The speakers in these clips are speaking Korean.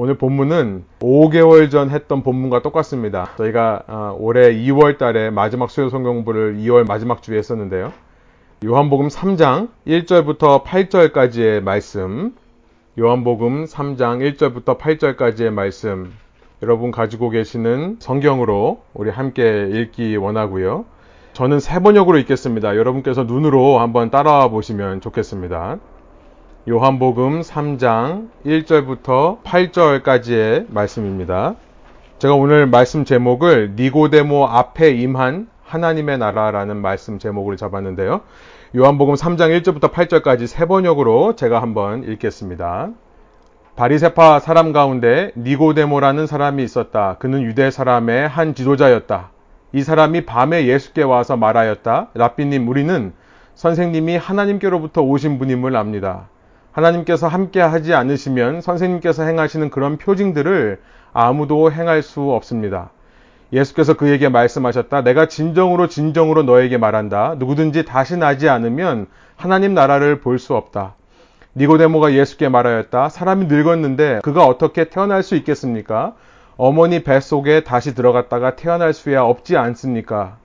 오늘 본문은 5개월 전 했던 본문과 똑같습니다. 저희가 어, 올해 2월 달에 마지막 수요 성경부를 2월 마지막 주에 했었는데요. 요한복음 3장 1절부터 8절까지의 말씀, 요한복음 3장 1절부터 8절까지의 말씀, 여러분 가지고 계시는 성경으로 우리 함께 읽기 원하고요. 저는 세 번역으로 읽겠습니다. 여러분께서 눈으로 한번 따라와 보시면 좋겠습니다. 요한복음 3장 1절부터 8절까지의 말씀입니다. 제가 오늘 말씀 제목을 니고데모 앞에 임한 하나님의 나라라는 말씀 제목을 잡았는데요. 요한복음 3장 1절부터 8절까지 세 번역으로 제가 한번 읽겠습니다. 바리세파 사람 가운데 니고데모라는 사람이 있었다. 그는 유대 사람의 한 지도자였다. 이 사람이 밤에 예수께 와서 말하였다. 라삐님, 우리는 선생님이 하나님께로부터 오신 분임을 압니다. 하나님께서 함께 하지 않으시면 선생님께서 행하시는 그런 표징들을 아무도 행할 수 없습니다. 예수께서 그에게 말씀하셨다. 내가 진정으로 진정으로 너에게 말한다. 누구든지 다시 나지 않으면 하나님 나라를 볼 수 없다. 니고데모가 예수께 말하였다. 사람이 늙었는데 그가 어떻게 태어날 수 있겠습니까? 어머니 뱃속에 다시 들어갔다가 태어날 수야 없지 않습니까?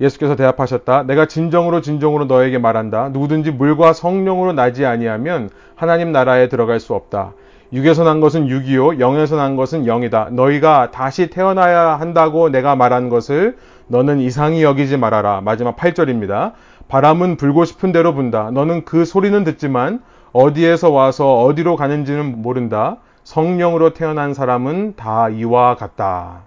예수께서 대답하셨다. 내가 진정으로 진정으로 너에게 말한다. 누구든지 물과 성령으로 나지 아니하면 하나님 나라에 들어갈 수 없다. 육에서 난 것은 육이요 영에서 난 것은 영이다. 너희가 다시 태어나야 한다고 내가 말한 것을 너는 이상히 여기지 말아라. 마지막 8절입니다. 바람은 불고 싶은 대로 분다. 너는 그 소리는 듣지만 어디에서 와서 어디로 가는지는 모른다. 성령으로 태어난 사람은 다 이와 같다.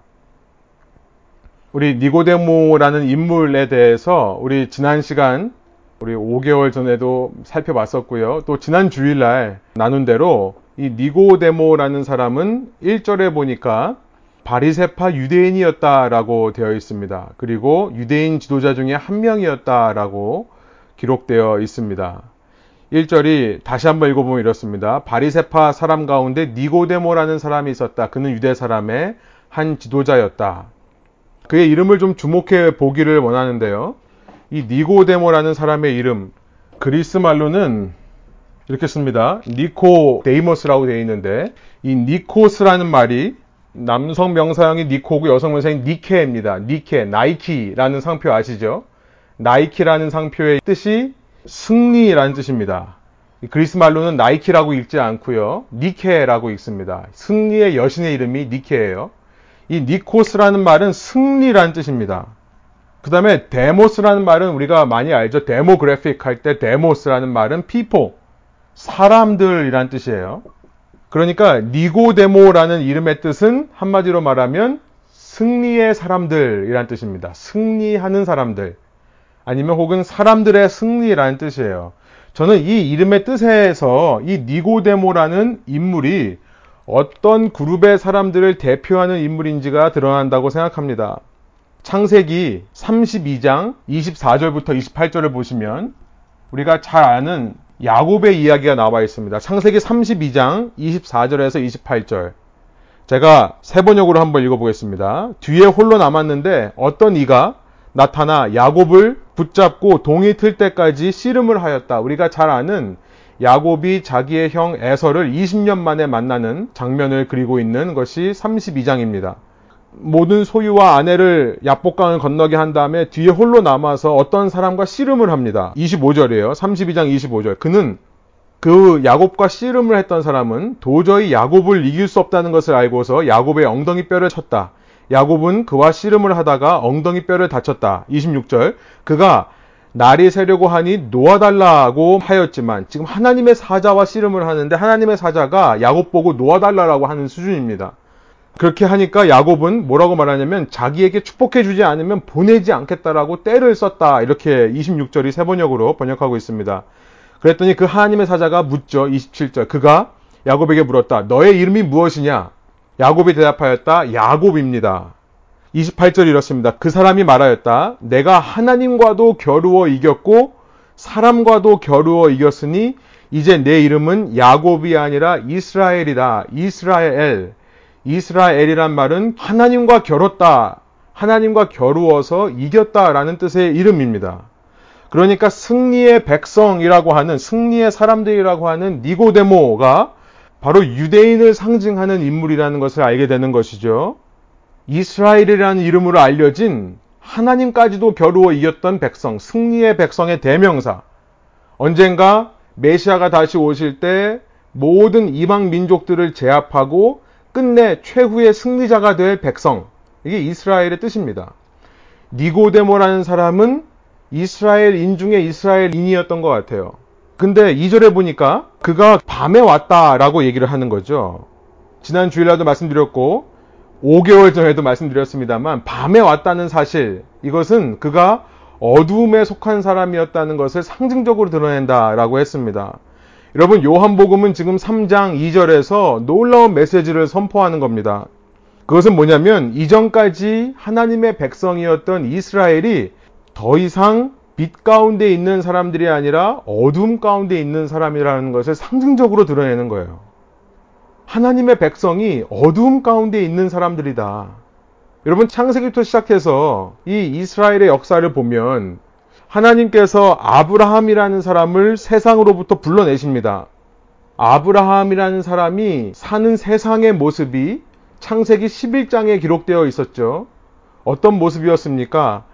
우리 니고데모라는 인물에 대해서 우리 지난 시간 우리 5개월 전에도 살펴봤었고요. 또 지난 주일날 나눈 대로 이 니고데모라는 사람은 1절에 보니까 바리세파 유대인이었다라고 되어 있습니다. 그리고 유대인 지도자 중에 한 명이었다라고 기록되어 있습니다. 1절이 다시 한번 읽어보면 이렇습니다. 바리세파 사람 가운데 니고데모라는 사람이 있었다. 그는 유대 사람의 한 지도자였다. 그의 이름을 좀 주목해 보기를 원하는데요. 이 니고데모라는 사람의 이름, 그리스 말로는 이렇게 씁니다. 니코데이머스라고 되어 있는데, 이 니코스라는 말이 남성 명사형이 니코고 여성 명사형이 니케입니다. 니케, 나이키라는 상표 아시죠? 나이키라는 상표의 뜻이 승리라는 뜻입니다. 그리스 말로는 나이키라고 읽지 않고요. 니케라고 읽습니다. 승리의 여신의 이름이 니케예요. 이 니코스라는 말은 승리라는 뜻입니다. 그 다음에 데모스라는 말은 우리가 많이 알죠. demographic 할 때 데모스라는 말은 people, 사람들이란 뜻이에요. 그러니까 니고데모라는 이름의 뜻은 한마디로 말하면 승리의 사람들이란 뜻입니다. 승리하는 사람들. 아니면 혹은 사람들의 승리라는 뜻이에요. 저는 이 이름의 뜻에서 이 니고데모라는 인물이 어떤 그룹의 사람들을 대표하는 인물인지가 드러난다고 생각합니다. 창세기 32장 24절부터 28절을 보시면 우리가 잘 아는 야곱의 이야기가 나와 있습니다. 창세기 32장 24절에서 28절. 제가 세 번역으로 한번 읽어보겠습니다. 뒤에 홀로 남았는데 어떤 이가 나타나 야곱을 붙잡고 동이 틀 때까지 씨름을 하였다. 우리가 잘 아는 야곱이 자기의 형 에서를 20년 만에 만나는 장면을 그리고 있는 것이 32장입니다. 모든 소유와 아내를 야복강을 건너게 한 다음에 뒤에 홀로 남아서 어떤 사람과 씨름을 합니다. 25절이에요. 32장 25절. 그는 그 야곱과 씨름을 했던 사람은 도저히 야곱을 이길 수 없다는 것을 알고서 야곱의 엉덩이 뼈를 쳤다. 야곱은 그와 씨름을 하다가 엉덩이 뼈를 다쳤다. 26절. 그가 날이 새려고 하니 놓아달라고 하였지만 지금 하나님의 사자와 씨름을 하는데 하나님의 사자가 야곱 보고 놓아달라고 하는 수준입니다. 그렇게 하니까 야곱은 뭐라고 말하냐면 자기에게 축복해 주지 않으면 보내지 않겠다라고 때를 썼다. 이렇게 26절이 세 번역으로 번역하고 있습니다. 그랬더니 그 하나님의 사자가 묻죠. 27절. 그가 야곱에게 물었다. 너의 이름이 무엇이냐? 야곱이 대답하였다. 야곱입니다. 28절 이렇습니다. 그 사람이 말하였다. 내가 하나님과도 겨루어 이겼고 사람과도 겨루어 이겼으니 이제 내 이름은 야곱이 아니라 이스라엘이다. 이스라엘. 이스라엘이란 말은 하나님과 겨뤘다. 하나님과 겨루어서 이겼다라는 뜻의 이름입니다. 그러니까 승리의 백성이라고 하는 승리의 사람들이라고 하는 니고데모가 바로 유대인을 상징하는 인물이라는 것을 알게 되는 것이죠. 이스라엘이라는 이름으로 알려진 하나님까지도 겨루어 이겼던 백성, 승리의 백성의 대명사. 언젠가 메시아가 다시 오실 때 모든 이방 민족들을 제압하고 끝내 최후의 승리자가 될 백성. 이게 이스라엘의 뜻입니다. 니고데모라는 사람은 이스라엘인 중에 이스라엘인이었던 것 같아요. 근데 2절에 보니까 그가 밤에 왔다라고 얘기를 하는 거죠. 지난 주일날도 말씀드렸고 5개월 전에도 말씀드렸습니다만 밤에 왔다는 사실 이것은 그가 어두움에 속한 사람이었다는 것을 상징적으로 드러낸다라고 했습니다. 여러분 요한복음은 지금 3장 2절에서 놀라운 메시지를 선포하는 겁니다. 그것은 뭐냐면 이전까지 하나님의 백성이었던 이스라엘이 더 이상 빛 가운데 있는 사람들이 아니라 어둠 가운데 있는 사람이라는 것을 상징적으로 드러내는 거예요. 하나님의 백성이 어둠 가운데 있는 사람들이다. 여러분 창세기부터 시작해서 이 이스라엘의 역사를 보면 하나님께서 아브라함이라는 사람을 세상으로부터 불러내십니다. 아브라함이라는 사람이 사는 세상의 모습이 창세기 11장에 기록되어 있었죠. 어떤 모습이었습니까?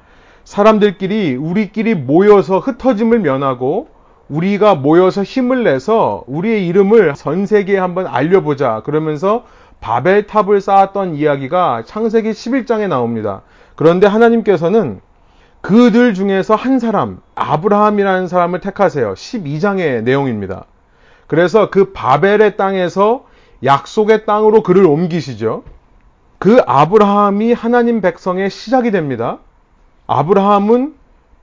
사람들끼리 우리끼리 모여서 흩어짐을 면하고 우리가 모여서 힘을 내서 우리의 이름을 전 세계에 한번 알려보자. 그러면서 바벨탑을 쌓았던 이야기가 창세기 11장에 나옵니다. 그런데 하나님께서는 그들 중에서 한 사람, 아브라함이라는 사람을 택하세요. 12장의 내용입니다. 그래서 그 바벨의 땅에서 약속의 땅으로 그를 옮기시죠. 그 아브라함이 하나님 백성의 시작이 됩니다. 아브라함은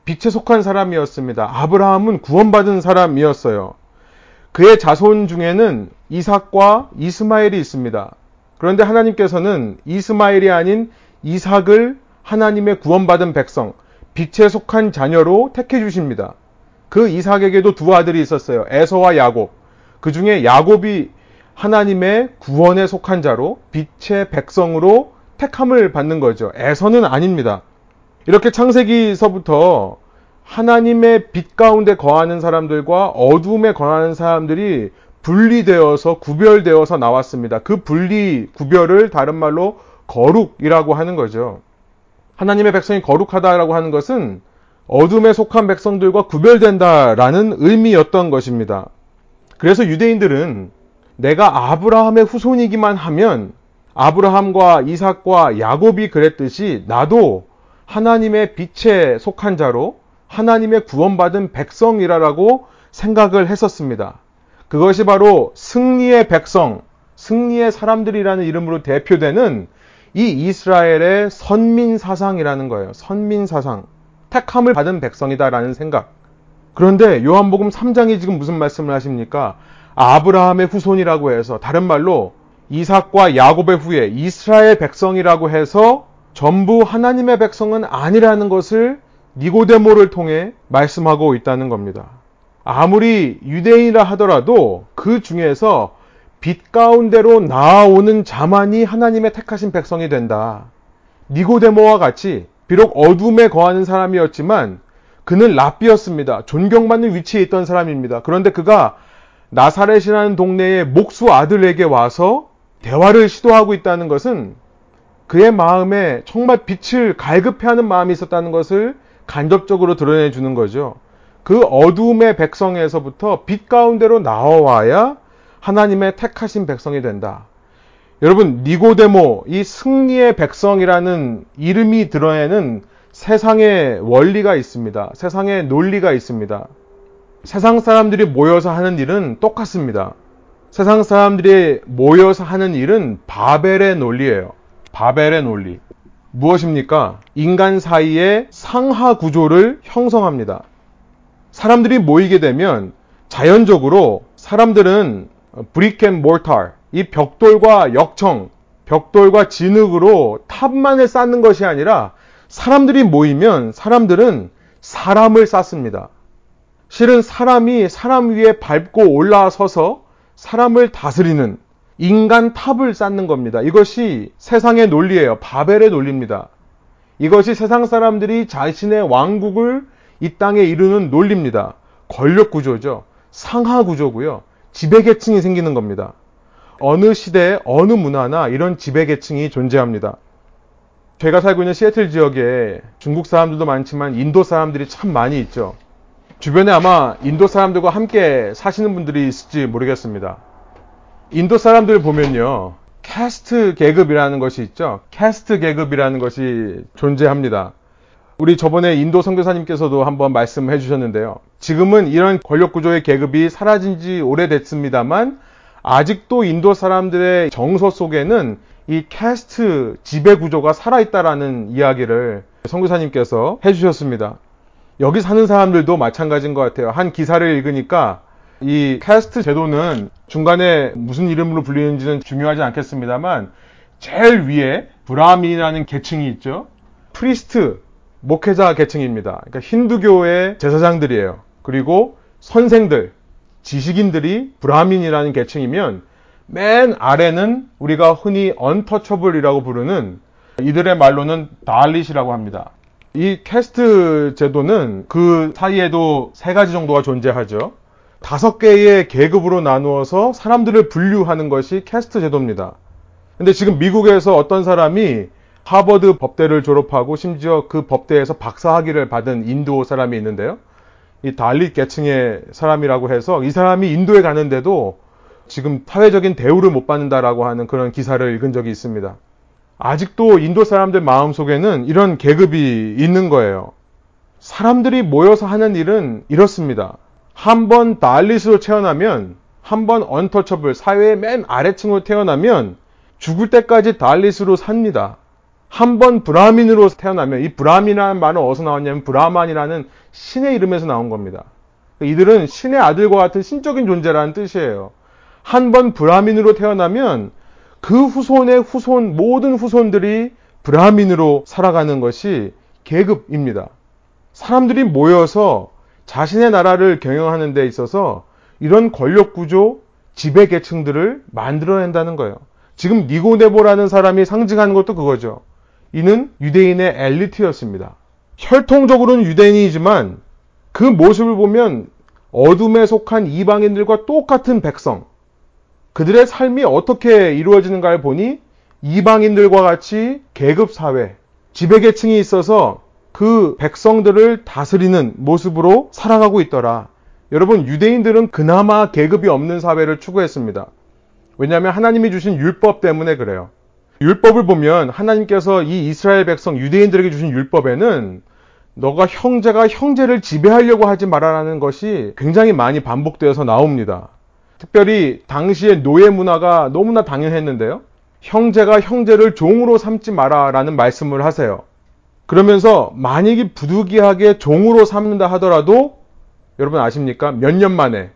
빛에 속한 사람이었습니다. 아브라함은 구원받은 사람이었어요. 그의 자손 중에는 이삭과 이스마엘이 있습니다. 그런데 하나님께서는 이스마엘이 아닌 이삭을 하나님의 구원받은 백성, 빛에 속한 자녀로 택해 주십니다. 그 이삭에게도 두 아들이 있었어요. 에서와 야곱. 그 중에 야곱이 하나님의 구원에 속한 자로 빛의 백성으로 택함을 받는 거죠. 에서는 아닙니다. 이렇게 창세기서부터 하나님의 빛 가운데 거하는 사람들과 어둠에 거하는 사람들이 분리되어서 구별되어서 나왔습니다. 그 분리 구별을 다른 말로 거룩이라고 하는 거죠. 하나님의 백성이 거룩하다라고 하는 것은 어둠에 속한 백성들과 구별된다라는 의미였던 것입니다. 그래서 유대인들은 내가 아브라함의 후손이기만 하면 아브라함과 이삭과 야곱이 그랬듯이 나도 하나님의 빛에 속한 자로 하나님의 구원받은 백성이라라고 생각을 했었습니다. 그것이 바로 승리의 백성, 승리의 사람들이라는 이름으로 대표되는 이 이스라엘의 선민 사상이라는 거예요. 선민 사상. 택함을 받은 백성이다라는 생각. 그런데 요한복음 3장이 지금 무슨 말씀을 하십니까? 아브라함의 후손이라고 해서 다른 말로 이삭과 야곱의 후예 이스라엘 백성이라고 해서 전부 하나님의 백성은 아니라는 것을 니고데모를 통해 말씀하고 있다는 겁니다. 아무리 유대인이라 하더라도 그 중에서 빛 가운데로 나아오는 자만이 하나님의 택하신 백성이 된다. 니고데모와 같이 비록 어둠에 거하는 사람이었지만 그는 랍비였습니다. 존경받는 위치에 있던 사람입니다. 그런데 그가 나사렛이라는 동네의 목수 아들에게 와서 대화를 시도하고 있다는 것은 그의 마음에 정말 빛을 갈급해하는 마음이 있었다는 것을 간접적으로 드러내 주는 거죠. 그 어둠의 백성에서부터 빛 가운데로 나와야 하나님의 택하신 백성이 된다. 여러분, 니고데모, 이 승리의 백성이라는 이름이 드러내는 세상의 원리가 있습니다. 세상의 논리가 있습니다. 세상 사람들이 모여서 하는 일은 똑같습니다. 세상 사람들이 모여서 하는 일은 바벨의 논리예요. 바벨의 논리. 무엇입니까? 인간 사이의 상하 구조를 형성합니다. 사람들이 모이게 되면 자연적으로 사람들은 브리켄 몰탈, 이 벽돌과 역청, 벽돌과 진흙으로 탑만을 쌓는 것이 아니라 사람들이 모이면 사람들은 사람을 쌓습니다. 실은 사람이 사람 위에 밟고 올라서서 사람을 다스리는 인간 탑을 쌓는 겁니다. 이것이 세상의 논리예요. 바벨의 논리입니다. 이것이 세상 사람들이 자신의 왕국을 이 땅에 이루는 논리입니다. 권력 구조죠. 상하 구조고요. 지배 계층이 생기는 겁니다. 어느 시대에 어느 문화나 이런 지배계층이 존재합니다. 제가 살고 있는 시애틀 지역에 중국 사람들도 많지만 인도 사람들이 참 많이 있죠. 주변에 아마 인도 사람들과 함께 사시는 분들이 있을지 모르겠습니다. 인도 사람들 보면요. 캐스트 계급이라는 것이 있죠. 캐스트 계급이라는 것이 존재합니다. 우리 저번에 인도 선교사님께서도 한번 말씀해 주셨는데요. 지금은 이런 권력 구조의 계급이 사라진 지 오래됐습니다만 아직도 인도 사람들의 정서 속에는 이 caste 지배 구조가 살아있다라는 이야기를 선교사님께서 해주셨습니다. 여기 사는 사람들도 마찬가지인 것 같아요. 한 기사를 읽으니까 이 caste 제도는 중간에 무슨 이름으로 불리는지는 중요하지 않겠습니다만 제일 위에 Brahmin이라는 계층이 있죠. priest, 목회자 계층입니다. 그러니까 힌두교의 제사장들이에요. 그리고 선생들, 지식인들이 브라민이라는 계층이면 맨 아래는 우리가 흔히 언터처블이라고 부르는 이들의 말로는 달릿이라고 합니다. 이 캐스트 제도는 그 사이에도 세 가지 정도가 존재하죠. 다섯 개의 계급으로 나누어서 사람들을 분류하는 것이 캐스트 제도입니다. 근데 지금 미국에서 어떤 사람이 하버드 법대를 졸업하고 심지어 그 법대에서 박사학위를 받은 인도 사람이 있는데요. 이 달릿 계층의 사람이라고 해서 이 사람이 인도에 가는데도 지금 사회적인 대우를 못 받는다라고 하는 그런 기사를 읽은 적이 있습니다. 아직도 인도 사람들 마음속에는 이런 계급이 있는 거예요. 사람들이 모여서 하는 일은 이렇습니다. 한 번 달릿으로 태어나면, 한 번 언터처블, 사회의 맨 아래층으로 태어나면 죽을 때까지 달릿으로 삽니다. 한 번 브라민으로 태어나면, 이 브라민이라는 말은 어디서 나왔냐면 브라만이라는 신의 이름에서 나온 겁니다. 이들은 신의 아들과 같은 신적인 존재라는 뜻이에요. 한 번 브라민으로 태어나면 그 후손의 후손, 모든 후손들이 브라민으로 살아가는 것이 계급입니다. 사람들이 모여서 자신의 나라를 경영하는 데 있어서 이런 권력 구조, 지배 계층들을 만들어낸다는 거예요. 지금 니고네보라는 사람이 상징하는 것도 그거죠. 이는 유대인의 엘리트였습니다. 혈통적으로는 유대인이지만 그 모습을 보면 어둠에 속한 이방인들과 똑같은 백성, 그들의 삶이 어떻게 이루어지는가를 보니 이방인들과 같이 계급 사회, 지배계층이 있어서 그 백성들을 다스리는 모습으로 살아가고 있더라. 여러분, 유대인들은 그나마 계급이 없는 사회를 추구했습니다. 왜냐하면 하나님이 주신 율법 때문에 그래요. 율법을 보면 하나님께서 이 이스라엘 백성 유대인들에게 주신 율법에는 너가 형제가 형제를 지배하려고 하지 말아라는 것이 굉장히 많이 반복되어서 나옵니다. 특별히 당시의 노예 문화가 너무나 당연했는데요. 형제가 형제를 종으로 삼지 마라라는 말씀을 하세요. 그러면서 만약에 부득이하게 종으로 삼는다 하더라도 여러분 아십니까? 몇 년 만에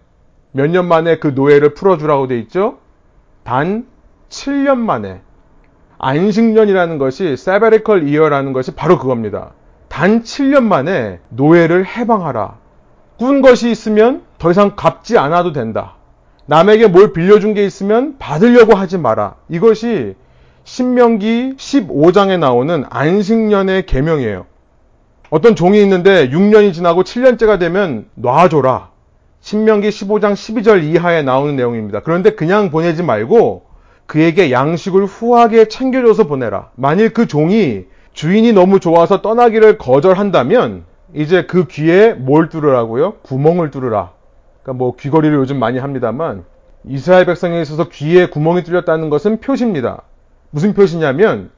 몇 년 만에 그 노예를 풀어주라고 돼 있죠? 단 7년 만에 안식년이라는 것이 세베리컬 이어라는 것이 바로 그겁니다. 단 7년 만에 노예를 해방하라. 꾼 것이 있으면 더 이상 갚지 않아도 된다. 남에게 뭘 빌려준 게 있으면 받으려고 하지 마라. 이것이 신명기 15장에 나오는 안식년의 계명이에요. 어떤 종이 있는데 6년이 지나고 7년째가 되면 놔줘라. 신명기 15장 12절 이하에 나오는 내용입니다. 그런데 그냥 보내지 말고 그에게 양식을 후하게 챙겨줘서 보내라. 만일 그 종이 주인이 너무 좋아서 떠나기를 거절한다면 이제 그 귀에 뭘 뚫으라고요? 구멍을 뚫으라. 그러니까 뭐 귀걸이를 요즘 많이 합니다만 이스라엘 백성에 있어서 귀에 구멍이 뚫렸다는 것은 표시입니다. 무슨 표시냐면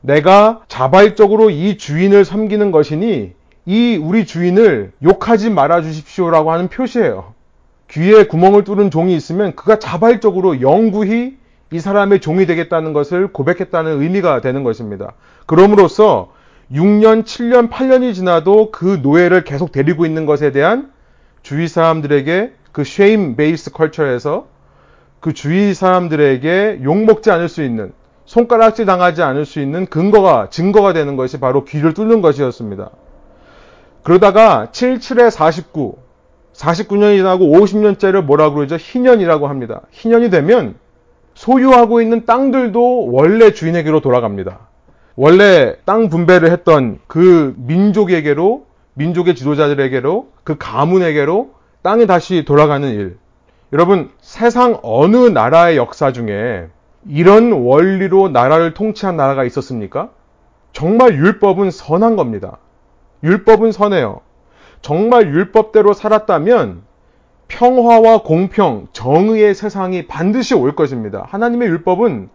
내가 자발적으로 이 주인을 섬기는 것이니 이 우리 주인을 욕하지 말아 주십시오라고 하는 표시예요. 귀에 구멍을 뚫은 종이 있으면 그가 자발적으로 영구히 이 사람의 종이 되겠다는 것을 고백했다는 의미가 되는 것입니다. 그럼으로써 6년, 7년, 8년이 지나도 그 노예를 계속 데리고 있는 것에 대한 주위 사람들에게 그 shame based culture에서 그 주위 사람들에게 욕먹지 않을 수 있는 손가락질 당하지 않을 수 있는 근거가 증거가 되는 것이 바로 귀를 뚫는 것이었습니다. 그러다가 77에 49, 49년이 지나고 50년째를 뭐라고 그러죠? 희년이라고 합니다. 희년이 되면 소유하고 있는 땅들도 원래 주인에게로 돌아갑니다. 원래 땅 분배를 했던 그 민족에게로 민족의 지도자들에게로 그 가문에게로 땅이 다시 돌아가는 일. 여러분, 세상 어느 나라의 역사 중에 이런 원리로 나라를 통치한 나라가 있었습니까? 정말 율법은 선한 겁니다. 율법은 선해요. 정말 율법대로 살았다면 평화와 공평, 정의의 세상이 반드시 올 것입니다. 하나님의 율법은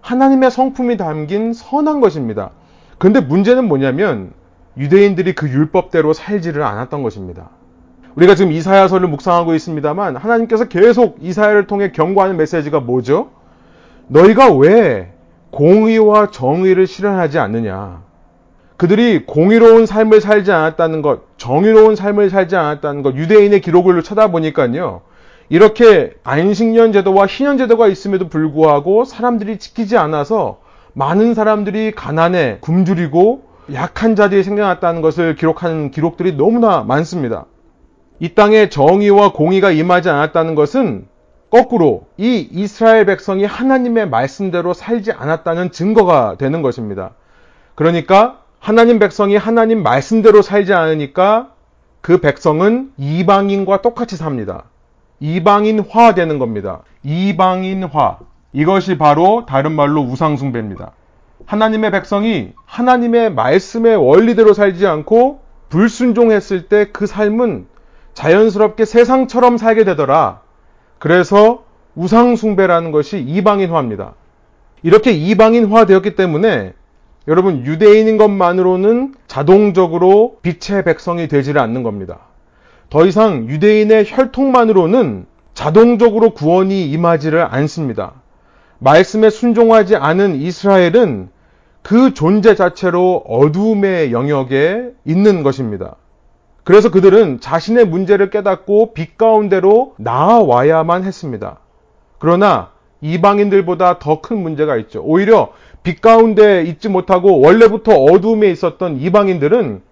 하나님의 성품이 담긴 선한 것입니다. 그런데 문제는 뭐냐면 유대인들이 그 율법대로 살지를 않았던 것입니다. 우리가 지금 이사야서를 묵상하고 있습니다만 하나님께서 계속 이사야를 통해 경고하는 메시지가 뭐죠? 너희가 왜 공의와 정의를 실현하지 않느냐? 그들이 공의로운 삶을 살지 않았다는 것, 정의로운 삶을 살지 않았다는 것, 유대인의 기록을 쳐다보니까요. 이렇게 안식년 제도와 희년 제도가 있음에도 불구하고 사람들이 지키지 않아서 많은 사람들이 가난에 굶주리고 약한 자들이 생겨났다는 것을 기록하는 기록들이 너무나 많습니다. 이 땅에 정의와 공의가 임하지 않았다는 것은 거꾸로 이 이스라엘 백성이 하나님의 말씀대로 살지 않았다는 증거가 되는 것입니다. 그러니까 하나님 백성이 하나님 말씀대로 살지 않으니까 그 백성은 이방인과 똑같이 삽니다. 이방인화 되는 겁니다. 이방인화. 이것이 바로 다른 말로 우상숭배입니다. 하나님의 백성이 하나님의 말씀의 원리대로 살지 않고 불순종했을 때 그 삶은 자연스럽게 세상처럼 살게 되더라. 그래서 우상숭배라는 것이 이방인화입니다. 이렇게 이방인화 되었기 때문에 여러분 유대인인 것만으로는 자동적으로 빛의 백성이 되지를 않는 겁니다. 더 이상 유대인의 혈통만으로는 자동적으로 구원이 임하지를 않습니다. 말씀에 순종하지 않은 이스라엘은 그 존재 자체로 어둠의 영역에 있는 것입니다. 그래서 그들은 자신의 문제를 깨닫고 빛 가운데로 나아와야만 했습니다. 그러나 이방인들보다 더 큰 문제가 있죠. 오히려 빛 가운데 있지 못하고 원래부터 어둠에 있었던 이방인들은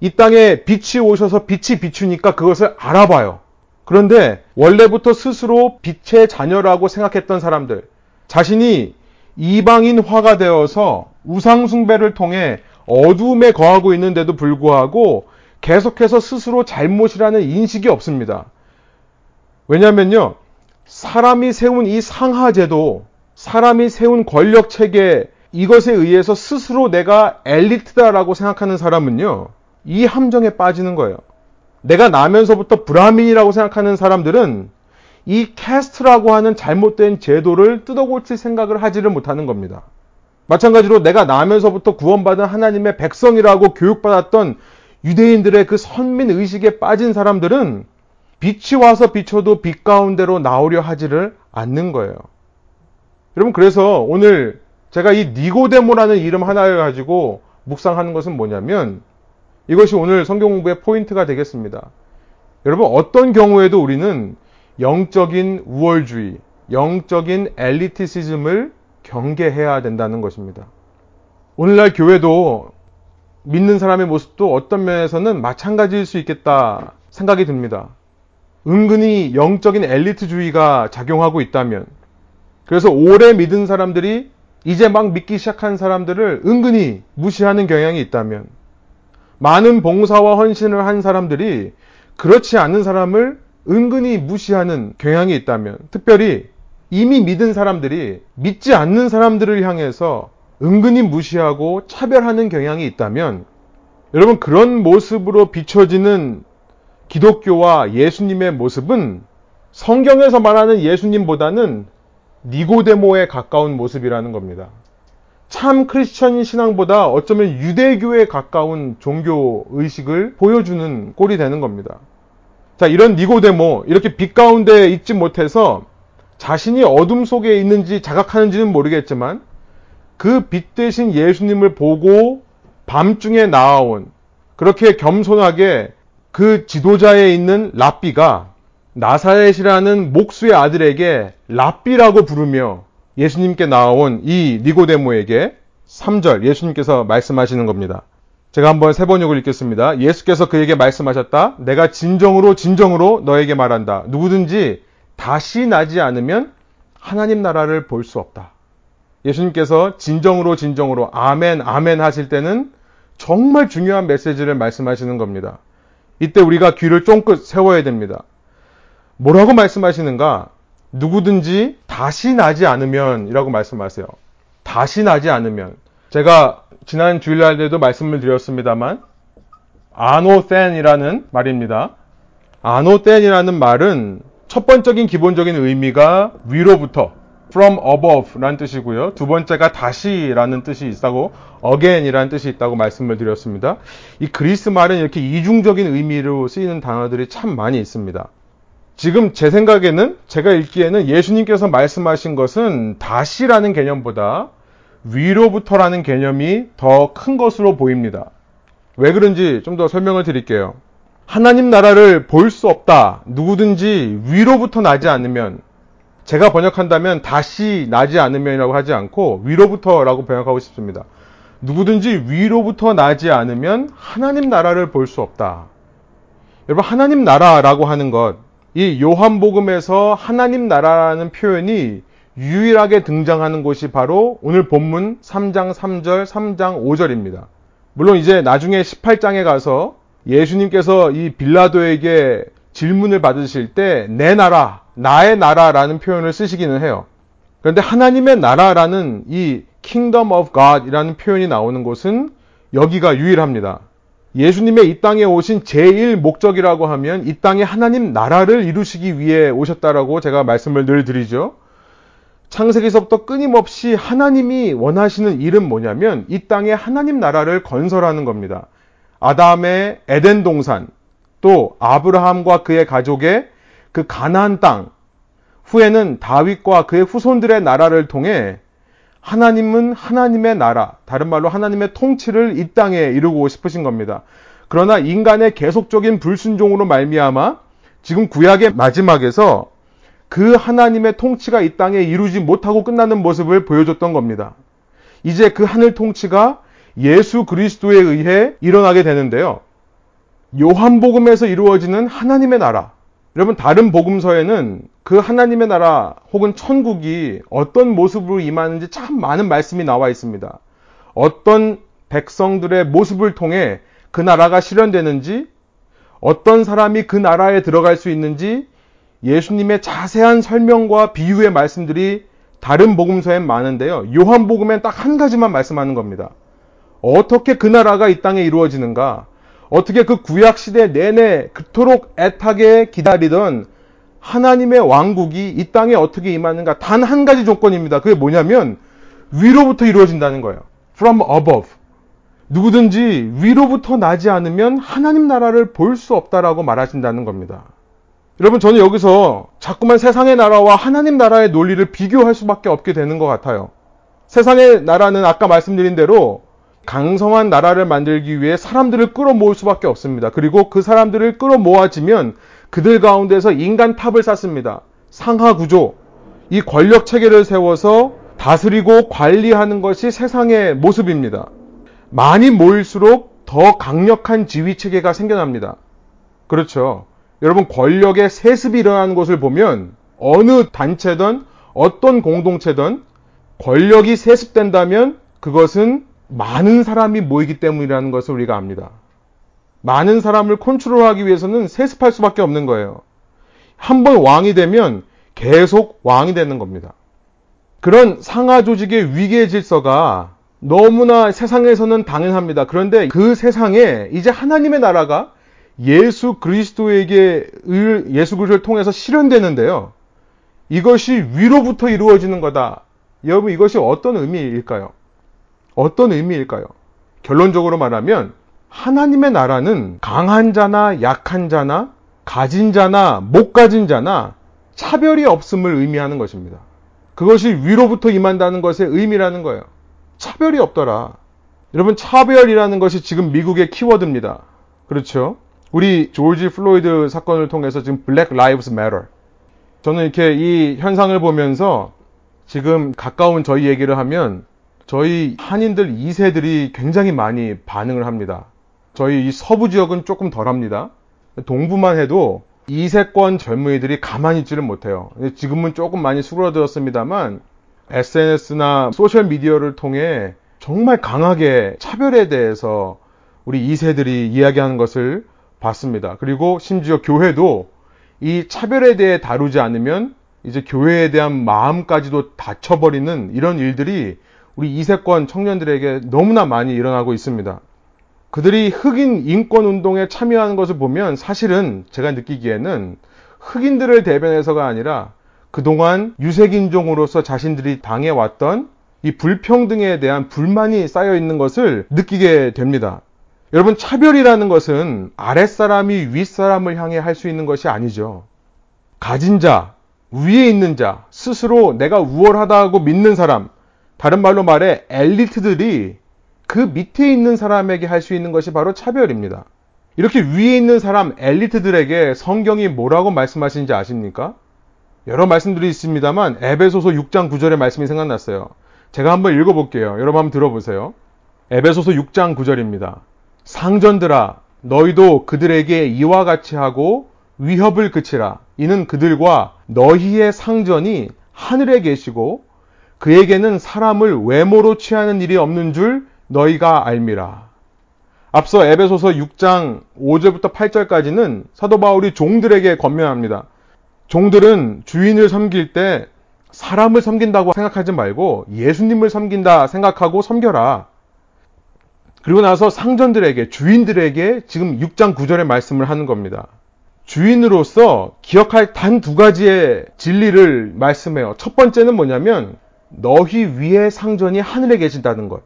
이 땅에 빛이 오셔서 빛이 비추니까 그것을 알아봐요. 그런데 원래부터 스스로 빛의 자녀라고 생각했던 사람들, 자신이 이방인화가 되어서 우상숭배를 통해 어둠에 거하고 있는데도 불구하고 계속해서 스스로 잘못이라는 인식이 없습니다. 왜냐면요, 사람이 세운 이 상하제도, 사람이 세운 권력 체계, 이것에 의해서 스스로 내가 엘리트다라고 생각하는 사람은요, 이 함정에 빠지는 거예요. 내가 나면서부터 브라민이라고 생각하는 사람들은 이 캐스트라고 하는 잘못된 제도를 뜯어고칠 생각을 하지를 못하는 겁니다. 마찬가지로 내가 나면서부터 구원받은 하나님의 백성이라고 교육받았던 유대인들의 그 선민 의식에 빠진 사람들은 빛이 와서 비춰도 빛 가운데로 나오려 하지를 않는 거예요. 여러분 그래서 오늘 제가 이 니고데모라는 이름 하나를 가지고 묵상하는 것은 뭐냐면 이것이 오늘 성경 공부의 포인트가 되겠습니다. 여러분 어떤 경우에도 우리는 영적인 우월주의, 영적인 엘리티시즘을 경계해야 된다는 것입니다. 오늘날 교회도 믿는 사람의 모습도 어떤 면에서는 마찬가지일 수 있겠다 생각이 듭니다. 은근히 영적인 엘리트주의가 작용하고 있다면, 그래서 오래 믿은 사람들이 이제 막 믿기 시작한 사람들을 은근히 무시하는 경향이 있다면, 많은 봉사와 헌신을 한 사람들이 그렇지 않은 사람을 은근히 무시하는 경향이 있다면, 특별히 이미 믿은 사람들이 믿지 않는 사람들을 향해서 은근히 무시하고 차별하는 경향이 있다면 여러분 그런 모습으로 비춰지는 기독교와 예수님의 모습은 성경에서 말하는 예수님보다는 니고데모에 가까운 모습이라는 겁니다. 참 크리스천 신앙보다 어쩌면 유대교에 가까운 종교 의식을 보여주는 꼴이 되는 겁니다. 자, 이런 니고데모, 이렇게 빛 가운데 있지 못해서 자신이 어둠 속에 있는지 자각하는지는 모르겠지만 그 빛 대신 예수님을 보고 밤중에 나아온 그렇게 겸손하게 그 지도자에 있는 랍비가 나사렛이라는 목수의 아들에게 랍비라고 부르며 예수님께 나온 이 니고데모에게 3절 예수님께서 말씀하시는 겁니다. 제가 한번 세 번역을 읽겠습니다. 예수께서 그에게 말씀하셨다. 내가 진정으로 진정으로 너에게 말한다. 누구든지 다시 나지 않으면 하나님 나라를 볼 수 없다. 예수님께서 진정으로 진정으로 아멘 아멘 하실 때는 정말 중요한 메시지를 말씀하시는 겁니다. 이때 우리가 귀를 쫑긋 세워야 됩니다. 뭐라고 말씀하시는가? 누구든지 다시 나지 않으면 이라고 말씀하세요. 다시 나지 않으면. 제가 지난 주일날에도 말씀을 드렸습니다만, 아노센이라는 말입니다. 아노센이라는 말은 첫 번적인 기본적인 의미가 위로부터, from above 라는 뜻이고요. 두 번째가 다시라는 뜻이 있다고, again이라는 뜻이 있다고 말씀을 드렸습니다. 이 그리스 말은 이렇게 이중적인 의미로 쓰이는 단어들이 참 많이 있습니다. 지금 제 생각에는 제가 읽기에는 예수님께서 말씀하신 것은 다시라는 개념보다 위로부터라는 개념이 더 큰 것으로 보입니다. 왜 그런지 좀 더 설명을 드릴게요. 하나님 나라를 볼 수 없다. 누구든지 위로부터 나지 않으면 제가 번역한다면 다시 나지 않으면이라고 하지 않고 위로부터라고 번역하고 싶습니다. 누구든지 위로부터 나지 않으면 하나님 나라를 볼 수 없다. 여러분 하나님 나라라고 하는 것, 이 요한복음에서 하나님 나라라는 표현이 유일하게 등장하는 곳이 바로 오늘 본문 3장 3절, 3장 5절입니다. 물론 이제 나중에 18장에 가서 예수님께서 이 빌라도에게 질문을 받으실 때 내 나라, 나의 나라라는 표현을 쓰시기는 해요. 그런데 하나님의 나라라는 이 kingdom of God이라는 표현이 나오는 곳은 여기가 유일합니다. 예수님의 이 땅에 오신 제일 목적이라고 하면 이 땅에 하나님 나라를 이루시기 위해 오셨다라고 제가 말씀을 늘 드리죠. 창세기서부터 끊임없이 하나님이 원하시는 일은 뭐냐면 이 땅에 하나님 나라를 건설하는 겁니다. 아담의 에덴 동산, 또 아브라함과 그의 가족의 그 가나안 땅, 후에는 다윗과 그의 후손들의 나라를 통해 하나님은 하나님의 나라, 다른 말로 하나님의 통치를 이 땅에 이루고 싶으신 겁니다. 그러나 인간의 계속적인 불순종으로 말미암아 지금 구약의 마지막에서 그 하나님의 통치가 이 땅에 이루지 못하고 끝나는 모습을 보여줬던 겁니다. 이제 그 하늘 통치가 예수 그리스도에 의해 일어나게 되는데요. 요한복음에서 이루어지는 하나님의 나라. 여러분, 다른 복음서에는 그 하나님의 나라 혹은 천국이 어떤 모습으로 임하는지 참 많은 말씀이 나와 있습니다. 어떤 백성들의 모습을 통해 그 나라가 실현되는지, 어떤 사람이 그 나라에 들어갈 수 있는지 예수님의 자세한 설명과 비유의 말씀들이 다른 복음서엔 많은데요. 요한복음엔 딱 한 가지만 말씀하는 겁니다. 어떻게 그 나라가 이 땅에 이루어지는가? 어떻게 그 구약 시대 내내 그토록 애타게 기다리던 하나님의 왕국이 이 땅에 어떻게 임하는가? 단 한 가지 조건입니다. 그게 뭐냐면 위로부터 이루어진다는 거예요. From above. 누구든지 위로부터 나지 않으면 하나님 나라를 볼 수 없다라고 말하신다는 겁니다. 여러분, 저는 여기서 자꾸만 세상의 나라와 하나님 나라의 논리를 비교할 수밖에 없게 되는 것 같아요. 세상의 나라는 아까 말씀드린 대로 강성한 나라를 만들기 위해 사람들을 끌어모을 수밖에 없습니다. 그리고 그 사람들을 끌어모아지면 그들 가운데서 인간 탑을 쌓습니다. 상하 구조, 이 권력 체계를 세워서 다스리고 관리하는 것이 세상의 모습입니다. 많이 모일수록 더 강력한 지휘 체계가 생겨납니다. 그렇죠. 여러분 권력의 세습이 일어나는 것을 보면 어느 단체든 어떤 공동체든 권력이 세습된다면 그것은 많은 사람이 모이기 때문이라는 것을 우리가 압니다. 많은 사람을 컨트롤하기 위해서는 세습할 수밖에 없는 거예요. 한 번 왕이 되면 계속 왕이 되는 겁니다. 그런 상하 조직의 위계 질서가 너무나 세상에서는 당연합니다. 그런데 그 세상에 이제 하나님의 나라가 예수 그리스도에게 예수 그리스도를 통해서 실현되는데요. 이것이 위로부터 이루어지는 거다. 여러분 이것이 어떤 의미일까요? 어떤 의미일까요? 결론적으로 말하면 하나님의 나라는 강한 자나 약한 자나 가진 자나 못 가진 자나 차별이 없음을 의미하는 것입니다. 그것이 위로부터 임한다는 것의 의미라는 거예요. 차별이 없더라. 여러분 차별이라는 것이 지금 미국의 키워드입니다. 그렇죠? 우리 조지 플로이드 사건을 통해서 지금 Black Lives Matter 저는 이렇게 이 현상을 보면서 지금 가까운 저희 얘기를 하면 저희 한인들 2세들이 굉장히 많이 반응을 합니다. 저희 이 서부 지역은 조금 덜 합니다. 동부만 해도 2세권 젊은이들이 가만히 있지를 못해요. 지금은 조금 많이 수그러들었습니다만 SNS나 소셜미디어를 통해 정말 강하게 차별에 대해서 우리 2세들이 이야기하는 것을 봤습니다. 그리고 심지어 교회도 이 차별에 대해 다루지 않으면 이제 교회에 대한 마음까지도 닫혀버리는 이런 일들이 우리 이세권 청년들에게 너무나 많이 일어나고 있습니다. 그들이 흑인 인권 운동에 참여하는 것을 보면 사실은 제가 느끼기에는 흑인들을 대변해서가 아니라 그동안 유색인종으로서 자신들이 당해왔던 이 불평등에 대한 불만이 쌓여 있는 것을 느끼게 됩니다. 여러분, 차별이라는 것은 아랫사람이 윗사람을 향해 할 수 있는 것이 아니죠. 가진 자, 위에 있는 자, 스스로 내가 우월하다고 믿는 사람, 다른 말로 말해 엘리트들이 그 밑에 있는 사람에게 할 수 있는 것이 바로 차별입니다. 이렇게 위에 있는 사람, 엘리트들에게 성경이 뭐라고 말씀하시는지 아십니까? 여러 말씀들이 있습니다만 에베소서 6장 9절의 말씀이 생각났어요. 제가 한번 읽어볼게요. 여러분 한번 들어보세요. 에베소서 6장 9절입니다. 상전들아 너희도 그들에게 이와 같이 하고 위협을 그치라. 이는 그들과 너희의 상전이 하늘에 계시고 그에게는 사람을 외모로 취하는 일이 없는 줄 너희가 알미라. 앞서 에베소서 6장 5절부터 8절까지는 사도 바울이 종들에게 권면합니다. 종들은 주인을 섬길 때 사람을 섬긴다고 생각하지 말고 예수님을 섬긴다 생각하고 섬겨라. 그리고 나서 상전들에게, 주인들에게 지금 6장 9절의 말씀을 하는 겁니다. 주인으로서 기억할 단 두 가지의 진리를 말씀해요. 첫 번째는 뭐냐면 너희 위에 상전이 하늘에 계신다는 것.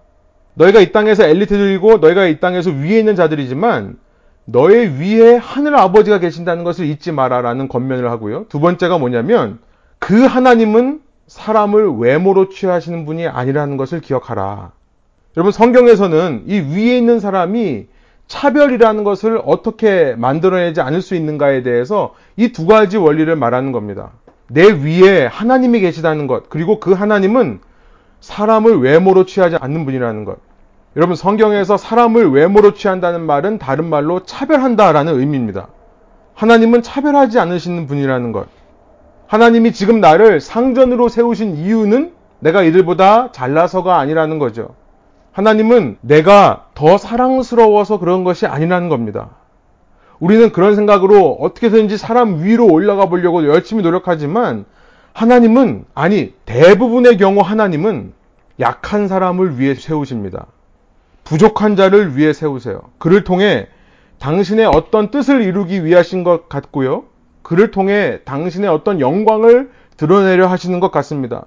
너희가 이 땅에서 엘리트들이고 너희가 이 땅에서 위에 있는 자들이지만 너의 위에 하늘 아버지가 계신다는 것을 잊지 마라라는 권면을 하고요. 두 번째가 뭐냐면 그 하나님은 사람을 외모로 취하시는 분이 아니라는 것을 기억하라. 여러분 성경에서는 이 위에 있는 사람이 차별이라는 것을 어떻게 만들어내지 않을 수 있는가에 대해서 이 두 가지 원리를 말하는 겁니다. 내 위에 하나님이 계시다는 것, 그리고 그 하나님은 사람을 외모로 취하지 않는 분이라는 것. 여러분 성경에서 사람을 외모로 취한다는 말은 다른 말로 차별한다라는 의미입니다. 하나님은 차별하지 않으시는 분이라는 것. 하나님이 지금 나를 상전으로 세우신 이유는 내가 이들보다 잘나서가 아니라는 거죠. 하나님은 내가 더 사랑스러워서 그런 것이 아니라는 겁니다. 우리는 그런 생각으로 어떻게든지 사람 위로 올라가 보려고 열심히 노력하지만 하나님은, 아니, 대부분의 경우 하나님은 약한 사람을 위해 세우십니다. 부족한 자를 위해 세우세요. 그를 통해 당신의 어떤 뜻을 이루기 위하신 것 같고요. 그를 통해 당신의 어떤 영광을 드러내려 하시는 것 같습니다.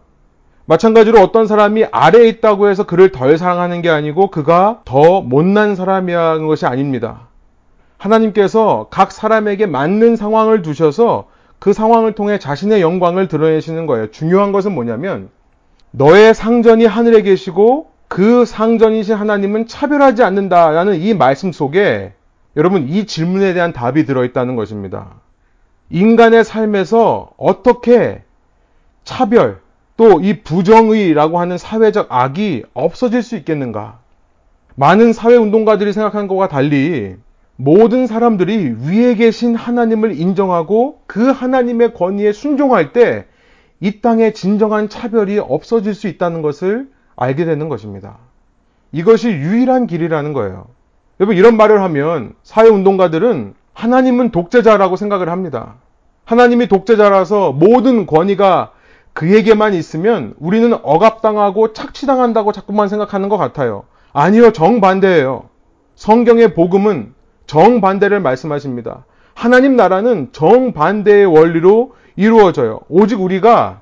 마찬가지로 어떤 사람이 아래에 있다고 해서 그를 덜 사랑하는 게 아니고 그가 더 못난 사람이라는 것이 아닙니다. 하나님께서 각 사람에게 맞는 상황을 두셔서 그 상황을 통해 자신의 영광을 드러내시는 거예요. 중요한 것은 뭐냐면 너의 상전이 하늘에 계시고 그 상전이신 하나님은 차별하지 않는다라는 이 말씀 속에 여러분 이 질문에 대한 답이 들어있다는 것입니다. 인간의 삶에서 어떻게 차별, 또 이 부정의라고 하는 사회적 악이 없어질 수 있겠는가? 많은 사회 운동가들이 생각한 것과 달리 모든 사람들이 위에 계신 하나님을 인정하고 그 하나님의 권위에 순종할 때 이 땅에 진정한 차별이 없어질 수 있다는 것을 알게 되는 것입니다. 이것이 유일한 길이라는 거예요. 여러분 이런 말을 하면 사회 운동가들은 하나님은 독재자라고 생각을 합니다. 하나님이 독재자라서 모든 권위가 그에게만 있으면 우리는 억압당하고 착취당한다고 자꾸만 생각하는 것 같아요. 아니요, 정반대예요. 성경의 복음은 정반대를 말씀하십니다. 하나님 나라는 정반대의 원리로 이루어져요. 오직 우리가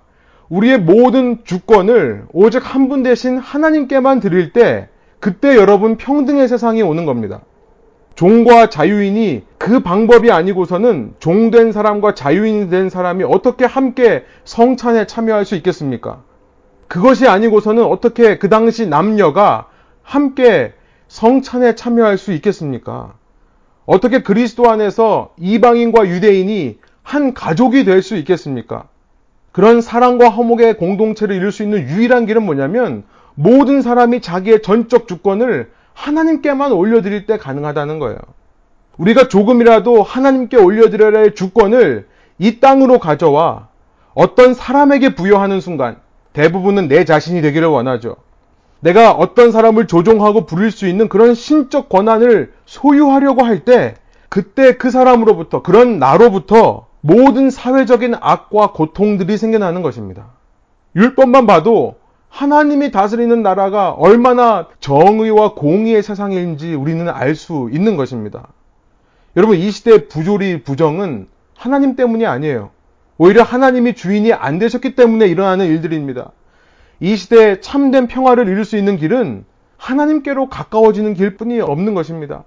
우리의 모든 주권을 오직 한 분 대신 하나님께만 드릴 때 그때 여러분 평등의 세상이 오는 겁니다. 종과 자유인이 그 방법이 아니고서는 종된 사람과 자유인이 된 사람이 어떻게 함께 성찬에 참여할 수 있겠습니까? 그것이 아니고서는 어떻게 그 당시 남녀가 함께 성찬에 참여할 수 있겠습니까? 어떻게 그리스도 안에서 이방인과 유대인이 한 가족이 될 수 있겠습니까? 그런 사랑과 화목의 공동체를 이룰 수 있는 유일한 길은 뭐냐면 모든 사람이 자기의 전적 주권을 하나님께만 올려드릴 때 가능하다는 거예요. 우리가 조금이라도 하나님께 올려드려야 할 주권을 이 땅으로 가져와 어떤 사람에게 부여하는 순간 대부분은 내 자신이 되기를 원하죠. 내가 어떤 사람을 조종하고 부릴 수 있는 그런 신적 권한을 소유하려고 할 때 그때 그 사람으로부터 그런 나로부터 모든 사회적인 악과 고통들이 생겨나는 것입니다. 율법만 봐도 하나님이 다스리는 나라가 얼마나 정의와 공의의 세상인지 우리는 알 수 있는 것입니다. 여러분, 이 시대의 부조리, 부정은 하나님 때문이 아니에요. 오히려 하나님이 주인이 안 되셨기 때문에 일어나는 일들입니다. 이 시대에 참된 평화를 이룰 수 있는 길은 하나님께로 가까워지는 길뿐이 없는 것입니다.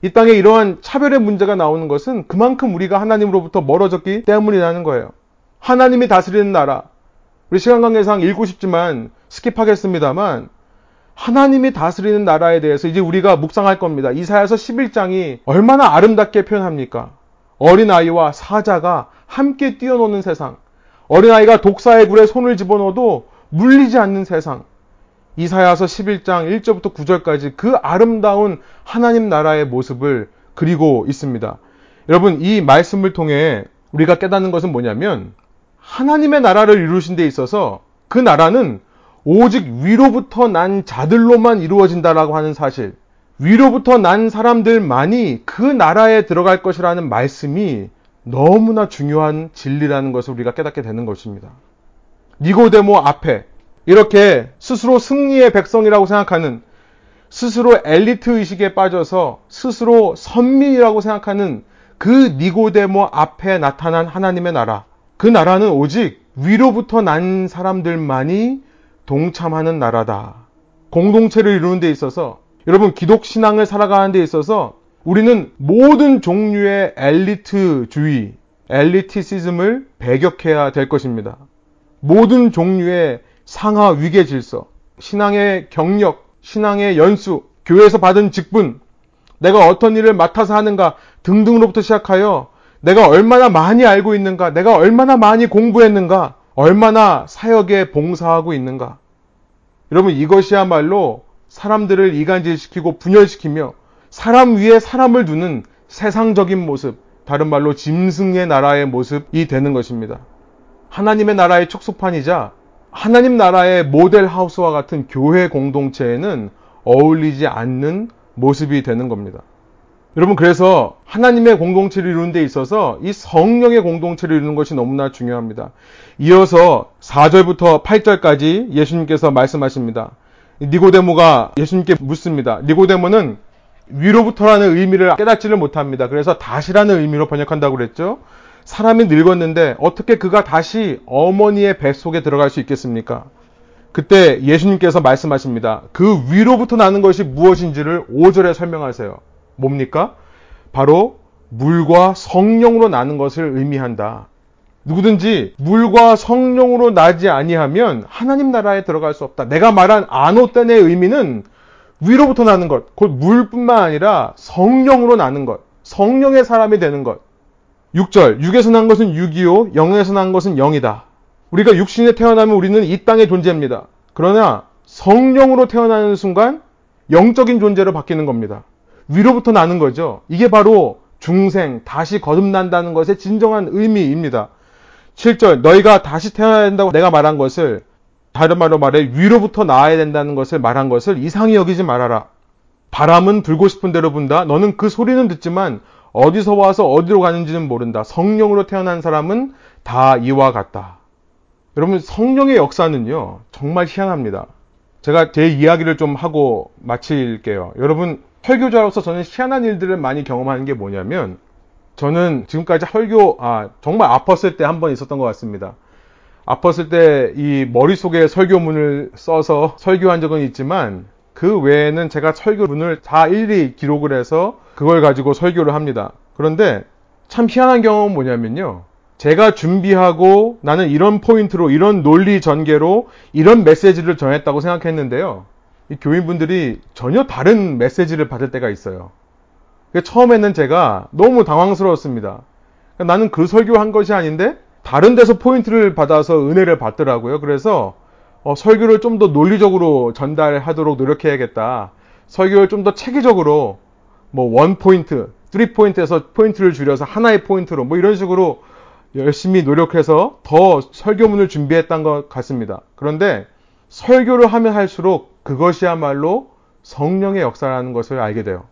이 땅에 이러한 차별의 문제가 나오는 것은 그만큼 우리가 하나님으로부터 멀어졌기 때문이라는 거예요. 하나님이 다스리는 나라. 우리 시간 관계상 읽고 싶지만 스킵하겠습니다만 하나님이 다스리는 나라에 대해서 이제 우리가 묵상할 겁니다. 이사야서 11장이 얼마나 아름답게 표현합니까? 어린아이와 사자가 함께 뛰어노는 세상. 어린아이가 독사의 굴에 손을 집어넣어도 물리지 않는 세상. 이사야서 11장 1절부터 9절까지 그 아름다운 하나님 나라의 모습을 그리고 있습니다. 여러분, 이 말씀을 통해 우리가 깨닫는 것은 뭐냐면 하나님의 나라를 이루신 데 있어서 그 나라는 오직 위로부터 난 자들로만 이루어진다라고 하는 사실, 위로부터 난 사람들만이 그 나라에 들어갈 것이라는 말씀이 너무나 중요한 진리라는 것을 우리가 깨닫게 되는 것입니다. 니고데모 앞에 이렇게 스스로 승리의 백성이라고 생각하는 스스로 엘리트 의식에 빠져서 스스로 선민이라고 생각하는 그 니고데모 앞에 나타난 하나님의 나라. 그 나라는 오직 위로부터 난 사람들만이 동참하는 나라다. 공동체를 이루는 데 있어서 여러분 기독 신앙을 살아가는 데 있어서 우리는 모든 종류의 엘리트주의, 엘리티시즘을 배격해야 될 것입니다. 모든 종류의 상하 위계 질서, 신앙의 경력, 신앙의 연수, 교회에서 받은 직분, 내가 어떤 일을 맡아서 하는가 등등으로부터 시작하여 내가 얼마나 많이 알고 있는가, 내가 얼마나 많이 공부했는가, 얼마나 사역에 봉사하고 있는가. 여러분 이것이야말로 사람들을 이간질시키고 분열시키며 사람 위에 사람을 두는 세상적인 모습, 다른 말로 짐승의 나라의 모습이 되는 것입니다. 하나님의 나라의 촉수판이자 하나님 나라의 모델 하우스와 같은 교회 공동체에는 어울리지 않는 모습이 되는 겁니다. 여러분 그래서 하나님의 공동체를 이루는 데 있어서 이 성령의 공동체를 이루는 것이 너무나 중요합니다. 이어서 4절부터 8절까지 예수님께서 말씀하십니다. 니고데모가 예수님께 묻습니다. 니고데모는 위로부터라는 의미를 깨닫지를 못합니다. 그래서 다시라는 의미로 번역한다고 그랬죠. 사람이 늙었는데 어떻게 그가 다시 어머니의 뱃속에 들어갈 수 있겠습니까? 그때 예수님께서 말씀하십니다. 그 위로부터 나는 것이 무엇인지를 5절에 설명하세요. 뭡니까? 바로 물과 성령으로 나는 것을 의미한다. 누구든지 물과 성령으로 나지 아니하면 하나님 나라에 들어갈 수 없다. 내가 말한 아노ten의 의미는 위로부터 나는 것, 곧 물뿐만 아니라 성령으로 나는 것, 성령의 사람이 되는 것. 6절, 육에서 난 것은 육이요, 영에서 난 것은 영이다. 우리가 육신에 태어나면 우리는 이 땅의 존재입니다. 그러나 성령으로 태어나는 순간 영적인 존재로 바뀌는 겁니다. 위로부터 나는 거죠. 이게 바로 중생, 다시 거듭난다는 것의 진정한 의미입니다. 7절, 너희가 다시 태어나야 된다고 내가 말한 것을 다른 말로 말해 위로부터 나와야 된다는 것을 말한 것을 이상히 여기지 말아라. 바람은 불고 싶은 대로 분다. 너는 그 소리는 듣지만 어디서 와서 어디로 가는지는 모른다. 성령으로 태어난 사람은 다 이와 같다. 여러분 성령의 역사는요 정말 희한합니다. 제가 제 이야기를 좀 하고 마칠게요. 여러분 설교자로서 저는 희한한 일들을 많이 경험하는 게 뭐냐면 저는 지금까지 설교 아 정말 아팠을 때 한 번 있었던 것 같습니다. 아팠을 때 이 머릿속에 설교문을 써서 설교한 적은 있지만 그 외에는 제가 설교문을 다 일일이 기록을 해서 그걸 가지고 설교를 합니다. 그런데 참 희한한 경험은 뭐냐면요. 제가 준비하고 나는 이런 포인트로 이런 논리 전개로 이런 메시지를 전했다고 생각했는데요. 교인분들이 전혀 다른 메시지를 받을 때가 있어요. 처음에는 제가 너무 당황스러웠습니다. 나는 그 설교한 것이 아닌데 다른 데서 포인트를 받아서 은혜를 받더라고요. 그래서 어, 설교를 좀 더 논리적으로 전달하도록 노력해야겠다. 설교를 좀 더 체계적으로 뭐 one point, three point에서 포인트를 줄여서 하나의 포인트로 뭐 이런 식으로 열심히 노력해서 더 설교문을 준비했던 것 같습니다. 그런데 설교를 하면 할수록 그것이야말로 성령의 역사라는 것을 알게 돼요.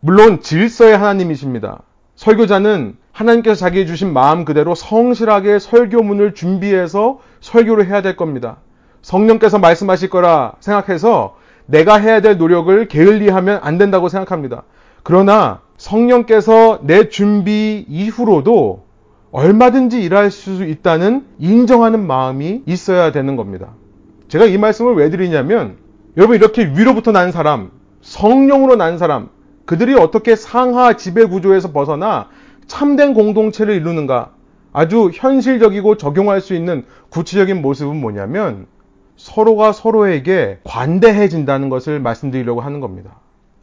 물론 질서의 하나님이십니다. 설교자는 하나님께서 자기에 주신 마음 그대로 성실하게 설교문을 준비해서 설교를 해야 될 겁니다. 성령께서 말씀하실 거라 생각해서 내가 해야 될 노력을 게을리하면 안 된다고 생각합니다. 그러나 성령께서 내 준비 이후로도 얼마든지 일할 수 있다는 인정하는 마음이 있어야 되는 겁니다. 제가 이 말씀을 왜 드리냐면 여러분 이렇게 위로부터 난 사람, 성령으로 난 사람, 그들이 어떻게 상하 지배 구조에서 벗어나 참된 공동체를 이루는가? 아주 현실적이고 적용할 수 있는 구체적인 모습은 뭐냐면 서로가 서로에게 관대해진다는 것을 말씀드리려고 하는 겁니다.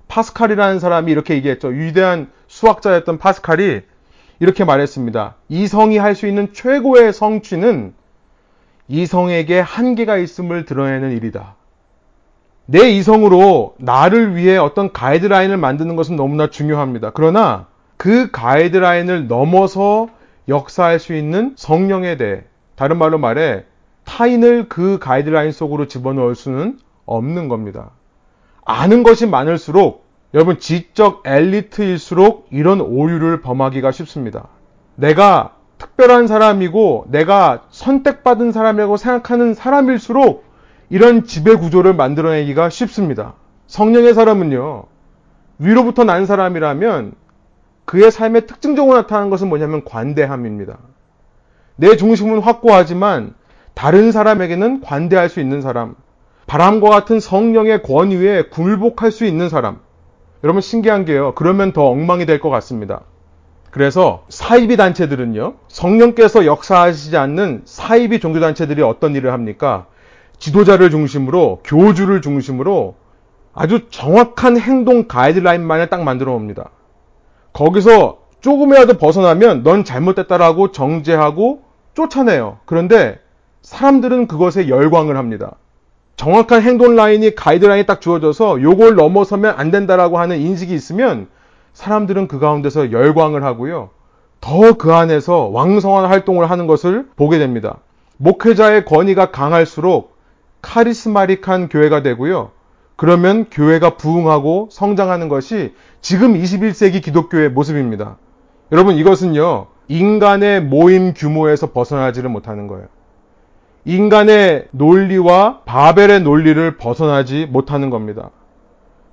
파스칼이라는 사람이 이렇게 얘기했죠. 위대한 수학자였던 파스칼이 이렇게 말했습니다. 이성이 할 수 있는 최고의 성취는 이성에게 한계가 있음을 드러내는 일이다. 내 이성으로 나를 위해 어떤 가이드라인을 만드는 것은 너무나 중요합니다. 그러나 그 가이드라인을 넘어서 역사할 수 있는 성령에 대해 다른 말로 말해 타인을 그 가이드라인 속으로 집어넣을 수는 없는 겁니다. 아는 것이 많을수록 여러분 지적 엘리트일수록 이런 오류를 범하기가 쉽습니다. 내가 특별한 사람이고 내가 선택받은 사람이라고 생각하는 사람일수록 이런 지배 구조를 만들어내기가 쉽습니다. 성령의 사람은요, 위로부터 난 사람이라면 그의 삶에 특징적으로 나타나는 것은 뭐냐면 관대함입니다. 내 중심은 확고하지만 다른 사람에게는 관대할 수 있는 사람, 바람과 같은 성령의 권위에 굴복할 수 있는 사람. 여러분 신기한 게요. 그러면 더 엉망이 될 것 같습니다. 그래서 사이비 단체들은요, 성령께서 역사하시지 않는 사이비 종교 단체들이 어떤 일을 합니까? 지도자를 중심으로, 교주를 중심으로 아주 정확한 행동 가이드라인만을 딱 만들어 옵니다. 거기서 조금이라도 벗어나면 넌 잘못됐다라고 정죄하고 쫓아내요. 그런데 사람들은 그것에 열광을 합니다. 정확한 행동 라인이 가이드라인이 딱 주어져서 요걸 넘어서면 안 된다라고 하는 인식이 있으면 사람들은 그 가운데서 열광을 하고요. 더 그 안에서 왕성한 활동을 하는 것을 보게 됩니다. 목회자의 권위가 강할수록 카리스마릭한 교회가 되고요. 그러면 교회가 부흥하고 성장하는 것이 지금 21세기 기독교의 모습입니다. 여러분 이것은요. 인간의 모임 규모에서 벗어나지를 못하는 거예요. 인간의 논리와 바벨의 논리를 벗어나지 못하는 겁니다.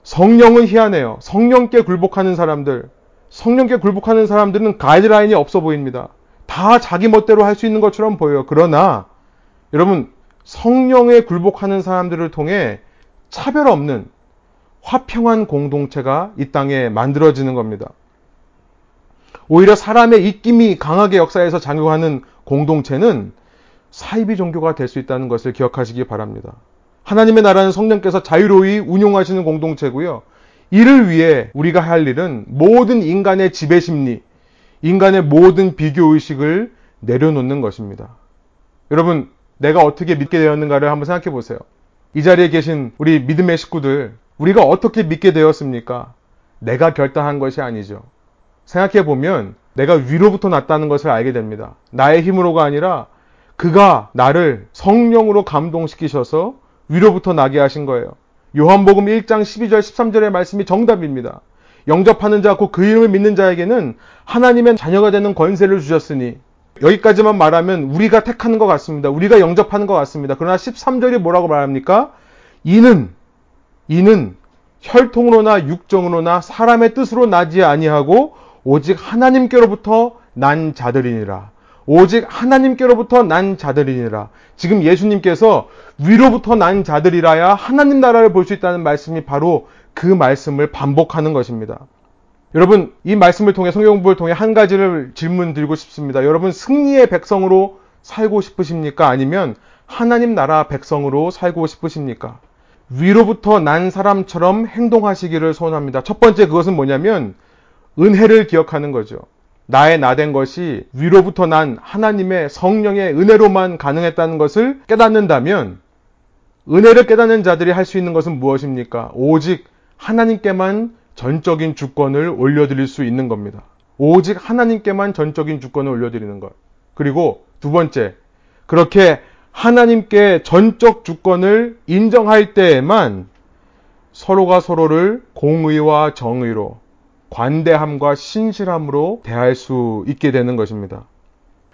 성령은 희한해요. 성령께 굴복하는 사람들, 성령께 굴복하는 사람들은 가이드라인이 없어 보입니다. 다 자기 멋대로 할 수 있는 것처럼 보여요. 그러나 여러분 성령에 굴복하는 사람들을 통해 차별 없는 화평한 공동체가 이 땅에 만들어지는 겁니다. 오히려 사람의 입김이 강하게 역사에서 작용하는 공동체는 사이비 종교가 될 수 있다는 것을 기억하시기 바랍니다. 하나님의 나라는 성령께서 자유로이 운용하시는 공동체고요. 이를 위해 우리가 할 일은 모든 인간의 지배 심리, 인간의 모든 비교 의식을 내려놓는 것입니다. 여러분, 내가 어떻게 믿게 되었는가를 한번 생각해 보세요. 이 자리에 계신 우리 믿음의 식구들, 우리가 어떻게 믿게 되었습니까? 내가 결단한 것이 아니죠. 생각해 보면 내가 위로부터 났다는 것을 알게 됩니다. 나의 힘으로가 아니라 그가 나를 성령으로 감동시키셔서 위로부터 나게 하신 거예요. 요한복음 1장 12절 13절의 말씀이 정답입니다. 영접하는 자, 곧그 이름을 믿는 자에게는 하나님의 자녀가 되는 권세를 주셨으니 여기까지만 말하면 우리가 택하는 것 같습니다. 우리가 영접하는 것 같습니다. 그러나 13절이 뭐라고 말합니까? 이는 이는 혈통으로나 육정으로나 사람의 뜻으로 나지 아니하고 오직 하나님께로부터 난 자들이니라. 오직 하나님께로부터 난 자들이니라. 지금 예수님께서 위로부터 난 자들이라야 하나님 나라를 볼 수 있다는 말씀이 바로 그 말씀을 반복하는 것입니다. 여러분, 이 말씀을 통해 성경 공부를 통해 한 가지를 질문 드리고 싶습니다. 여러분, 승리의 백성으로 살고 싶으십니까? 아니면 하나님 나라 백성으로 살고 싶으십니까? 위로부터 난 사람처럼 행동하시기를 소원합니다. 첫 번째 그것은 뭐냐면 은혜를 기억하는 거죠. 나의 나 된 것이 위로부터 난 하나님의 성령의 은혜로만 가능했다는 것을 깨닫는다면 은혜를 깨닫는 자들이 할 수 있는 것은 무엇입니까? 오직 하나님께만 전적인 주권을 올려드릴 수 있는 겁니다. 오직 하나님께만 전적인 주권을 올려드리는 것. 그리고 두 번째, 그렇게 하나님께 전적 주권을 인정할 때에만 서로가 서로를 공의와 정의로 관대함과 신실함으로 대할 수 있게 되는 것입니다.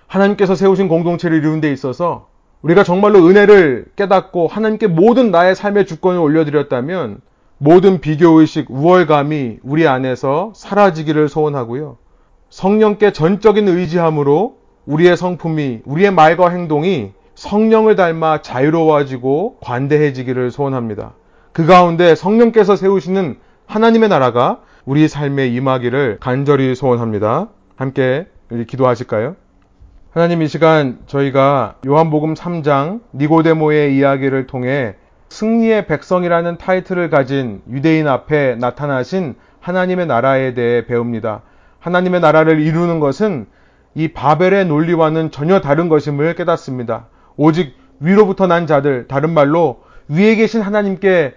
하나님께서 세우신 공동체를 이루는 데 있어서 우리가 정말로 은혜를 깨닫고 하나님께 모든 나의 삶의 주권을 올려드렸다면 모든 비교의식, 우월감이 우리 안에서 사라지기를 소원하고요. 성령께 전적인 의지함으로 우리의 성품이, 우리의 말과 행동이 성령을 닮아 자유로워지고 관대해지기를 소원합니다. 그 가운데 성령께서 세우시는 하나님의 나라가 우리 삶에 임하기를 간절히 소원합니다. 함께 기도하실까요? 하나님 이 시간 저희가 요한복음 3장 니고데모의 이야기를 통해 승리의 백성이라는 타이틀을 가진 유대인 앞에 나타나신 하나님의 나라에 대해 배웁니다. 하나님의 나라를 이루는 것은 이 바벨의 논리와는 전혀 다른 것임을 깨닫습니다. 오직 위로부터 난 자들, 다른 말로 위에 계신 하나님께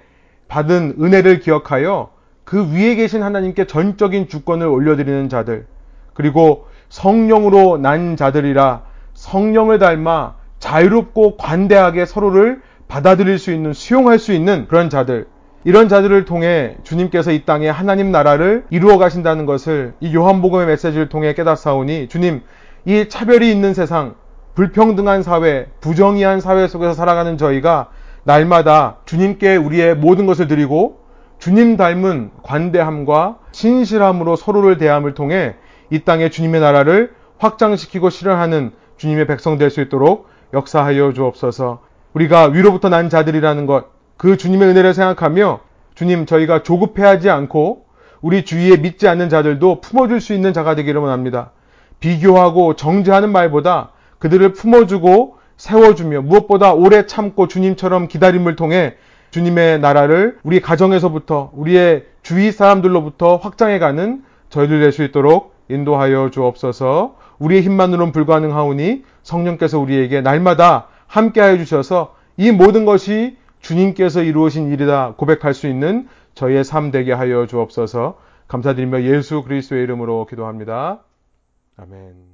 받은 은혜를 기억하여 그 위에 계신 하나님께 전적인 주권을 올려드리는 자들, 그리고 성령으로 난 자들이라 성령을 닮아 자유롭고 관대하게 서로를 받아들일 수 있는, 수용할 수 있는 그런 자들, 이런 자들을 통해 주님께서 이 땅에 하나님 나라를 이루어 가신다는 것을 이 요한복음의 메시지를 통해 깨닫사오니 주님, 이 차별이 있는 세상, 불평등한 사회, 부정의한 사회 속에서 살아가는 저희가 날마다 주님께 우리의 모든 것을 드리고 주님 닮은 관대함과 신실함으로 서로를 대함을 통해 이 땅에 주님의 나라를 확장시키고 실현하는 주님의 백성 될 수 있도록 역사하여 주옵소서. 우리가 위로부터 난 자들이라는 것, 그 주님의 은혜를 생각하며 주님 저희가 조급해하지 않고 우리 주위에 믿지 않는 자들도 품어줄 수 있는 자가 되기를 원합니다. 비교하고 정죄하는 말보다 그들을 품어주고 세워주며 무엇보다 오래 참고 주님처럼 기다림을 통해 주님의 나라를 우리 가정에서부터 우리의 주위 사람들로부터 확장해가는 저희들 될 수 있도록 인도하여 주옵소서. 우리의 힘만으로는 불가능하오니 성령께서 우리에게 날마다 함께하여 주셔서 이 모든 것이 주님께서 이루어진 일이다 고백할 수 있는 저희의 삶 되게 하여 주옵소서. 감사드리며 예수 그리스도의 이름으로 기도합니다. 아멘.